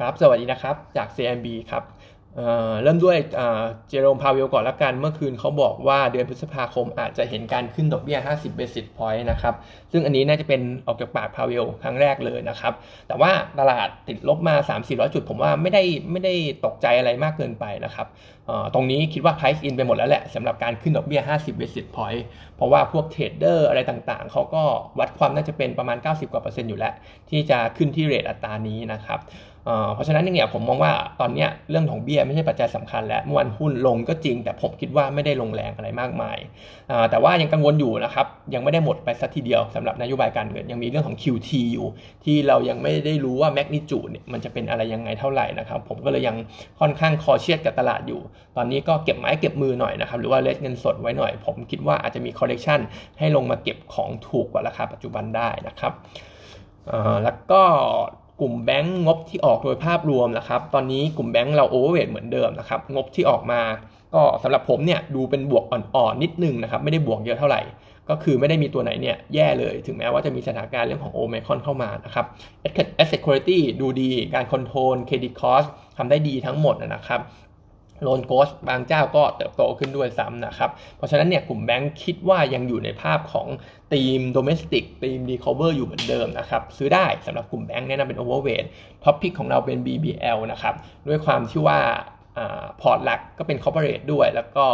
ครับ สวัสดีนะครับ จาก CMB ครับ เริ่มด้วยเจอโรมพาเวลก่อนละกันเมื่อคืนเขาบอกว่าเดือนพฤษภาคมอาจจะเห็นการขึ้นดอกเบี้ย 50 basis point นะครับซึ่งอันนี้น่าจะเป็นออกจากปากพาเวลครั้งแรกเลยนะครับ แต่ว่าตลาดติดลบมา 3-400 จุดผมว่าไม่ได้ไม่ได้ตกใจอะไรมากเกินไปนะครับตรงนี้คิดว่า price in ไปหมดแล้วแหละสำหรับการขึ้นดอกเบี้ย 50 basis point เพราะว่าพวกเทรดเดอร์อะไรต่างๆ เขาก็วัดความน่าจะเป็นประมาณ 90 กว่าเปอร์เซ็นต์อยู่แล้ว ที่จะขึ้นที่ rate อัตรานี้นะครับเพราะฉะนั้นเนี่ยผมมองว่าตอนนี้เรื่องของเบี้ยไม่ใช่ปัจจัยสำคัญแล้วเมื่อวันหุ้นลงก็จริง แต่ผมคิดว่าไม่ได้ลงแรงอะไรมากมาย แต่ว่ายังกังวลอยู่นะครับยังไม่ได้หมดไปสักทีเดียวสำหรับนโยบายการเงินยังมีเรื่องของ QT อยู่ ที่เรายังไม่ได้รู้ว่า magnitude เนี่ยมันจะเป็นอะไรยังไงเท่าไหร่นะครับผมก็เลยยังค่อนข้างคอเชียดกับตลาดอยู่ ตอนนี้ก็เก็บไม้เก็บมือหน่อยนะครับหรือว่า raise เงินสดไว้หน่อย ผมคิดว่าอาจจะมี correctionให้ลงมาเก็บของถูกกว่าราคาปัจจุบันได้นะครับแล้วก็ กลุ่มแบงก์งบที่ออกโดยภาพรวมนะครับ ตอนนี้กลุ่มแบงก์เรา overweight เหมือนเดิมนะครับ งบที่ออกมา ก็สำหรับผมเนี่ยดูเป็นบวกอ่อนๆนิดนึงนะครับ ไม่ได้บวกเยอะเท่าไหร่ ก็คือไม่ได้มีตัวไหนเนี่ยแย่เลย ถึงแม้ว่าจะมีสถานการณ์เรื่องของโอมิครอนเข้ามานะครับ asset quality ดูดี การ control credit cost ทำได้ดีทั้งหมดนะครับ loan growth บางเจ้าก็เติบโตขึ้นด้วยซ้ำนะครับ เพราะฉะนั้นเนี่ยกลุ่มแบงค์คิดว่ายังอยู่ในภาพของธีม domestic ธีม recovery อยู่เหมือนเดิมนะครับ ซื้อได้สำหรับกลุ่มแบงค์แนะนำเป็น overweight top pick ของเราเป็น BBL นะครับ ด้วยความที่ว่าพอร์ตหลักก็เป็น corporate ด้วย แล้วก็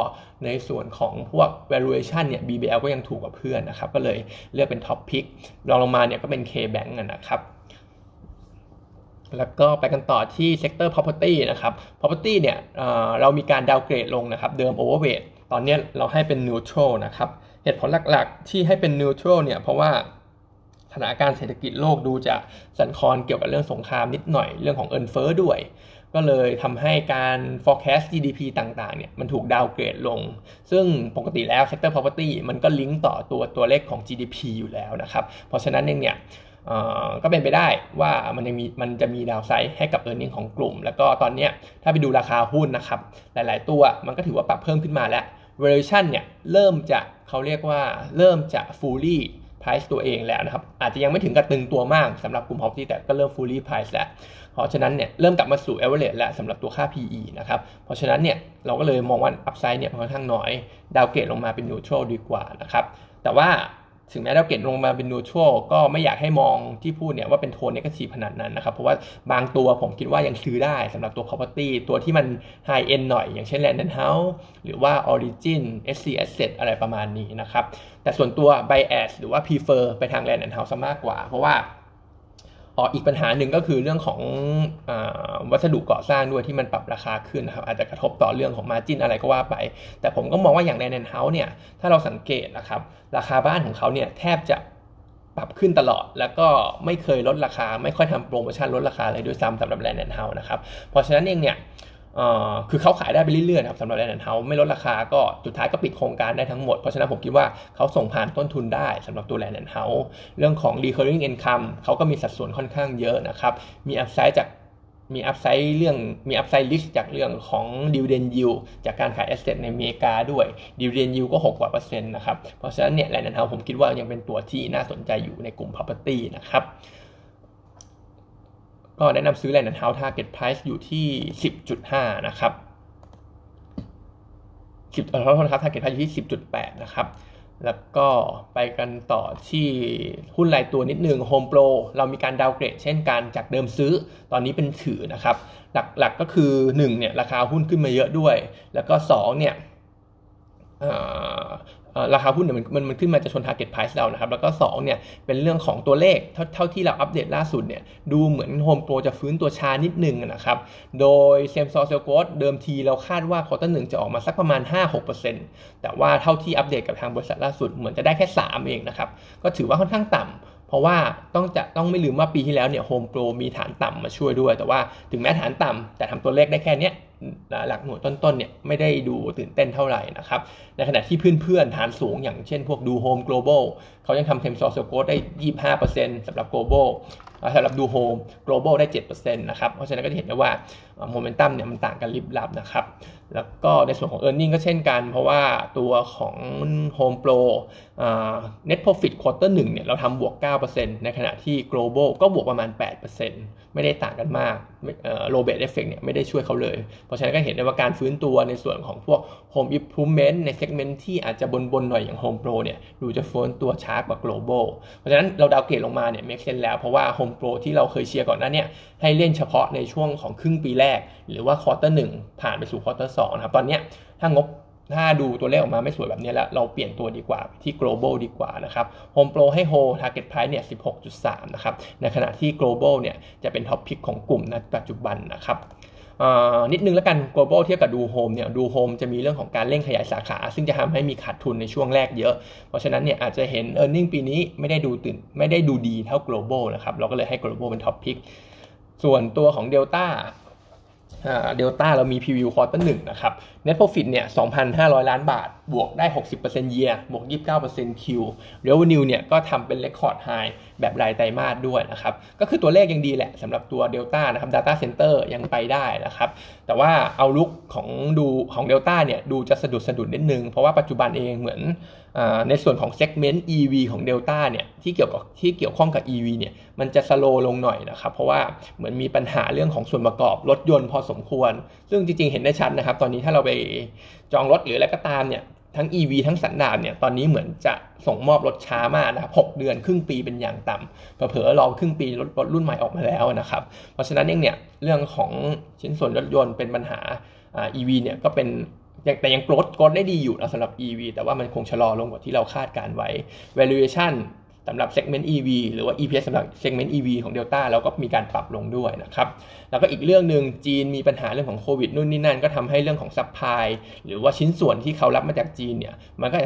ในส่วนของพวก valuation เนี่ย BBL ก็ยังถูกกว่าเพื่อนนะครับ ก็เลยเลือกเป็น top pick รองลงมาเนี่ยก็เป็น K-Bank นะครับ แล้วก็ไปกันต่อที่ sector property นะครับ property เนี่ยเรามีการดาวเกรดลงนะครับ เดิม overweight ตอนนี้เราให้เป็น neutral นะครับ เหตุผลหลักๆ ที่ให้เป็น neutral เนี่ย เพราะว่าสถานการณ์เศรษฐกิจโลกดูจะสั่นคลอนเกี่ยวกับเรื่องสงครามนิดหน่อยเรื่องของเอินเฟอ้อด้วย ก็เลยทำให้การ forecast GDP ต่างๆ เนี่ยมันถูกดาวเกรดลง ซึ่งปกติแล้ว sector property มันก็ลิงก์ต่อตัวตัวเลขของ GDP อยู่แล้วนะครับ เพราะฉะนั้นเองเนี่ย ก็เป็นไปได้ว่ามันยังมีมันจะมีดาวไซด์ให้กับ e a r n i n g ของกลุ่ม แล้วก็ตอนนี้ถ้าไปดูราคาหุ้นนะครับ หลาย ๆ ตัวมันก็ถือว่าปรับเพิ่มขึ้นมาแล้ว valuation เนี่ยเริ่มจะเขาเรียกว่าเริ่มจะ fully price ตัวเองแล้วนะครับ อาจจะยังไม่ถึงกับตึงตัวมากสำหรับกลุ่ม property แต่ก็เริ่ม fully price แล้ว เพราะฉะนั้นเนี่ยเริ่มกลับมาสู่ average แล้วสำหรับตัวค่า PE นะครับ เพราะฉะนั้นเนี่ยเราก็เลยมองว่า upside เนี่ยค่อนข้างน้อย ดาวเกตลงมาเป็น neutral ดีกว่านะครับ แต่ว่า ถึงแม้เราเก็ตลงมาเป็นนูทรัลก็ไม่อยากให้มองที่พูดเนี่ยว่าเป็นโทนเนกาทีฟขนาดนั้นนะครับ เพราะว่าบางตัวผมคิดว่ายังซื้อได้สำหรับตัว property ตัวที่มัน high end หน่อย อย่างเช่น land and house หรือว่า origin SC asset อะไรประมาณนี้นะครับ แต่ส่วนตัว bias หรือว่า prefer ไปทาง land and house มากกว่า เพราะว่า อ๋ออีกปัญหาหนึ่งก็คือเรื่องของอวัสดุก่อสร้างด้วยที่มันปรับราคาขึ้นนะครับอาจจะกระทบต่อเรื่องของมาจินอะไรก็ว่าไป แต่ผมก็มองว่าอย่างในแลนด์เฮาส์เนี่ยถ้าเราสังเกตนะครับราคาบ้านของเขาเนี่ยแทบจะปรับขึ้นตลอด แล้วก็ไม่เคยลดราคา ไม่ค่อยทำโปรโมชั่นลดราคาเลยด้วยซ้ำสำหรับแลนด์แอนด์เฮาส์นะครับเพราะฉะนั้นเองเนี่ย คือเขาขายได้ไปเรื่อยๆครับสำหรับแลนด์เฮาส์ไม่ลดราคาก็สุดท้ายก็ปิดโครงการได้ทั้งหมด เพราะฉะนั้นผมคิดว่าเขาส่งผ่านต้นทุนได้สำหรับตัวแลนด์เฮาส์เรื่องของ recurring income เขาก็มีสัดส่วนค่อนข้างเยอะนะครับ มี upside จากมี upside เรื่องมี upside risk จากเรื่องของดิวเดนยิวจากการขาย asset ในอเมริกาด้วยดิวเดนยิวก็ 6 กว่าเปอร์เซ็นต์นะครับ เพราะฉะนั้นเนี่ยแลนด์เฮาส์ผมคิดว่ายังเป็นตัวที่น่าสนใจอยู่ในกลุ่ม property นะครับ ก็แนะนำซื้อแลนด์เฮาส์ target price อยู่ที่ 10.5 นะครับ10ขอโทษนะครับ target price อยู่ที่ 10.8 นะครับ แล้วก็ไปกันต่อที่หุ้นรายตัวนิดหนึ่ง Home Pro เรามีการ downgrade เช่นกันจากเดิมซื้อตอนนี้เป็นถือนะครับ หลักๆก็คือ 1 เนี่ย ราคาหุ้นขึ้นมาเยอะด้วย แล้วก็ 2 เนี่ย ราคาหุ้นเนี่ยมันมันขึ้นมาจะชน target price เรานะครับ แล้วก็2เนี่ยเป็นเรื่องของตัวเลขเท่าเท่าที่เราอัปเดตล่าสุดเนี่ยดูเหมือน Home Pro จะฟื้นตัวช้านิดนึงนะครับ โดย Same Store Sales Growth เดิมทีเราคาดว่า quarter หนึ่งจะออกมาสักประมาณ 5-6%แต่ว่าเท่าที่อัปเดตกับทางบริษัทล่าสุดเหมือนจะได้แค่ 3 เองนะครับ ก็ถือว่าค่อนข้างต่ำเพราะว่าต้องจะต้องไม่ลืมว่าปีที่แล้วเนี่ยโฮมโปรมีฐานต่ำมาช่วยด้วย แต่ว่าถึงแม้ฐานต่ำแต่ทำตัวเลขได้แค่นี้ หลักหน่วยต้นๆเนี่ยไม่ได้ดูตื่นเต้นเท่าไหร่นะครับ ในขณะที่เพื่อนๆฐานสูงอย่างเช่นพวกดูโฮม global เขายังทำ same store sales growth ได้ 25%สำหรับ global สำหรับดูโฮม global ได้ 7%นะครับ เพราะฉะนั้นก็จะเห็นได้ว่าโมเมนตัมเนี่ยมันต่างกันลิบลับนะครับ แล้วก็ในส่วนของ e a r n i n g ก็เช่นกัน เพราะว่าตัวของ Home Pro net profit quarter 1เนี่ยเราทำบวก 9%ในขณะที่ global ก็บวกประมาณ 8%ไม่ได้ต่างกันมาก low base effect เนี่ยไม่ได้ช่วยเขาเลย เพราะฉะนั้นก็เห็นได้ว่าการฟื้นตัวในส่วนของพวก Home Improvement ใน segment ที่อาจจะบนๆหน่อยอย่าง Home Pro เนี่ยดูจะฟื้นตัวช้ากว่า global เพราะฉะนั้นเรา downgrade ลงมาเนี่ย make sense แล้วเพราะว่า Home Pro ที่เราเคยเชียร์ก่อนหน้าเนี่ยให้เล่นเฉพาะในช่วงของครึ่งปีแรก หรือว่า quarter หนึ่งผ่านไปสู่ quarter สองนะครับตอนนี้ถ้างบ ถ้าดูตัวเลขออกมาไม่สวยแบบนี้แล้ว เราเปลี่ยนตัวดีกว่าที่ global ดีกว่านะครับ Home Pro ให้ hold target price เนี่ย 16.3 นะครับ ในขณะที่ global เนี่ย จะเป็น top pick ของกลุ่มณปัจจุบันนะครับนิดนึงแล้วกัน global เทียบกับดูโฮมเนี่ยดูโฮมจะมีเรื่องของการเร่งขยายสาขา ซึ่งจะทำให้มีขาดทุนในช่วงแรกเยอะ เพราะฉะนั้นเนี่ยอาจจะเห็น e a r n i n g ปีนี้ไม่ได้ดูตื่นไม่ได้ดูดีเท่า global นะครับ เราก็เลยให้ global เป็น top pick ส่วนตัวของ Delta เดลต้าเรามี preview quarter หนึ่งนะครับ Net Profit เนี่ย 2,500 ล้านบาท บวกได้ 60% year บวก 29% Q Revenue เนี่ย ก็ทำเป็น Record High แบบรายไตรมาสด้วยนะครับ ก็คือตัวเลขยังดีแหละสำหรับตัว Delta นะครับ Data Center ยังไปได้นะครับ แต่ว่า outlook ของดูของ Delta เนี่ย ดูจะสะดุดสะดุดนิดนึง เพราะว่าปัจจุบันเองเหมือนในส่วนของ segment EV ของ Delta เนี่ย ที่เกี่ยวกับที่เกี่ยวข้องกับ EV เนี่ย มันจะสโลลงหน่อยนะครับ เพราะว่าเหมือนมีปัญหาเรื่องของส่วนประกอบรถยนต์พอสมควร ซึ่งจริงๆ เห็นได้ชัดนะครับ ตอนนี้ถ้าเราไปจองรถหรืออะไรก็ตามเนี่ยทั้ง EV ทั้งสันดาปเนี่ยตอนนี้เหมือนจะส่งมอบรถช้ามากนะครับ6เดือนครึ่งปีเป็นอย่างต่ำเผลอๆรอครึ่งปีรถรถรุ่นใหม่ออกมาแล้วนะครับเพราะฉะนั้นเองเนี่ยเรื่องของชิ้นส่วนรถยนต์เป็นปัญหา EV เนี่ยก็เป็นแต่ยังโกรดโกรดได้ดีอยู่นะสำหรับ EV แต่ว่ามันคงชะลอลงกว่าที่เราคาดการไว้ valuation สำหรับ segment EV หรือว่า EPS สำหรับ segment EV ของ Delta เราก็มีการปรับลงด้วยนะครับ แล้วก็อีกเรื่องหนึ่งจีนมีปัญหาเรื่องของโควิดนู่นนี่นั่นก็ทำให้เรื่องของ supply หรือว่าชิ้นส่วนที่เขารับมาจากจีนเนี่ยมันก็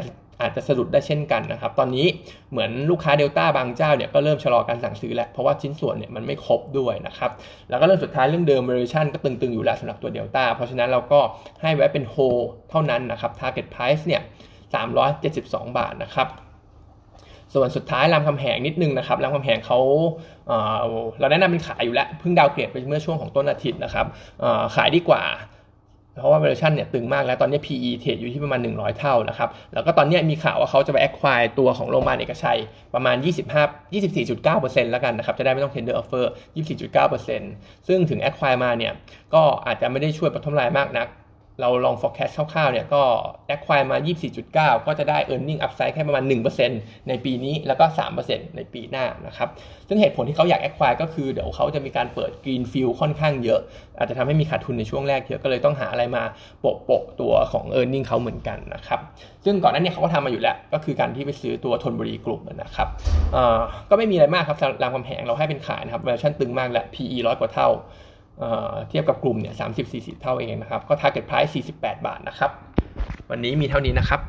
อาจจะสะดุดได้เช่นกันนะครับ ตอนนี้เหมือนลูกค้าเดลต้าบางเจ้าเนี่ยก็เริ่มชะลอการสั่งซื้อแล้ว เพราะว่าชิ้นส่วนเนี่ยมันไม่ครบด้วยนะครับ แล้วก็เรื่องสุดท้ายเรื่องเดิมเวอร์ชันก็ตึงๆอยู่แล้วสำหรับตัวเดลต้าเพราะฉะนั้นเราก็ให้ไว้เป็นโฮเท่านั้นนะครับ target price เนี่ย372 บาทนะครับ ส่วนสุดท้ายรามคำแหงนิดนึงนะครับรามคำแหงเขาเราแนะนำเป็นขายอยู่แล้วเพิ่งดาวเกรดไปเมื่อช่วงของต้นอาทิตย์นะครับขายดีกว่าเพราะว่า valuation เนี่ยตึงมากแล้วตอนนี้ PE เทรดอยู่ที่ประมาณ 100 เท่านะครับ แล้วก็ตอนนี้มีข่าวว่าเขาจะไป acquire ตัวของโรงพยาบาลเอกชัยประมาณ 25 24.9%แล้วกันนะครับ จะได้ไม่ต้อง tender offer 24.9%ซึ่งถึง acquire มาเนี่ย ก็อาจจะไม่ได้ช่วยปฐมรายมากนัก เราลอง forecast คร่าวๆเนี่ยก็ acquire มา 24.9 ก็จะได้ earning upside แค่ประมาณ 1%ในปีนี้แล้วก็ 3%ในปีหน้านะครับ ซึ่งเหตุผลที่เขาอยาก acquire ก็คือเดี๋ยวเขาจะมีการเปิด greenfield ค่อนข้างเยอะ อาจจะทำให้มีขาดทุนในช่วงแรกเยอะก็เลยต้องหาอะไรมาโปะโปะตัวของ earning เขาเหมือนกันนะครับ ซึ่งก่อนหน้านี้เขาก็ทำมาอยู่แล้ว ก็คือการที่ไปซื้อตัวทนบุรีกลุ่มนะครับก็ไม่มีอะไรมากครับรามคำแหงเราให้เป็นขายนะครับ valuation ตึงมากและ PE ร้อยกว่าเท่า เทียบกับกลุ่มเนี่ย30-40เท่าเองนะครับ ก็ target price 48 บาทนะครับ วันนี้มีเท่านี้นะครับ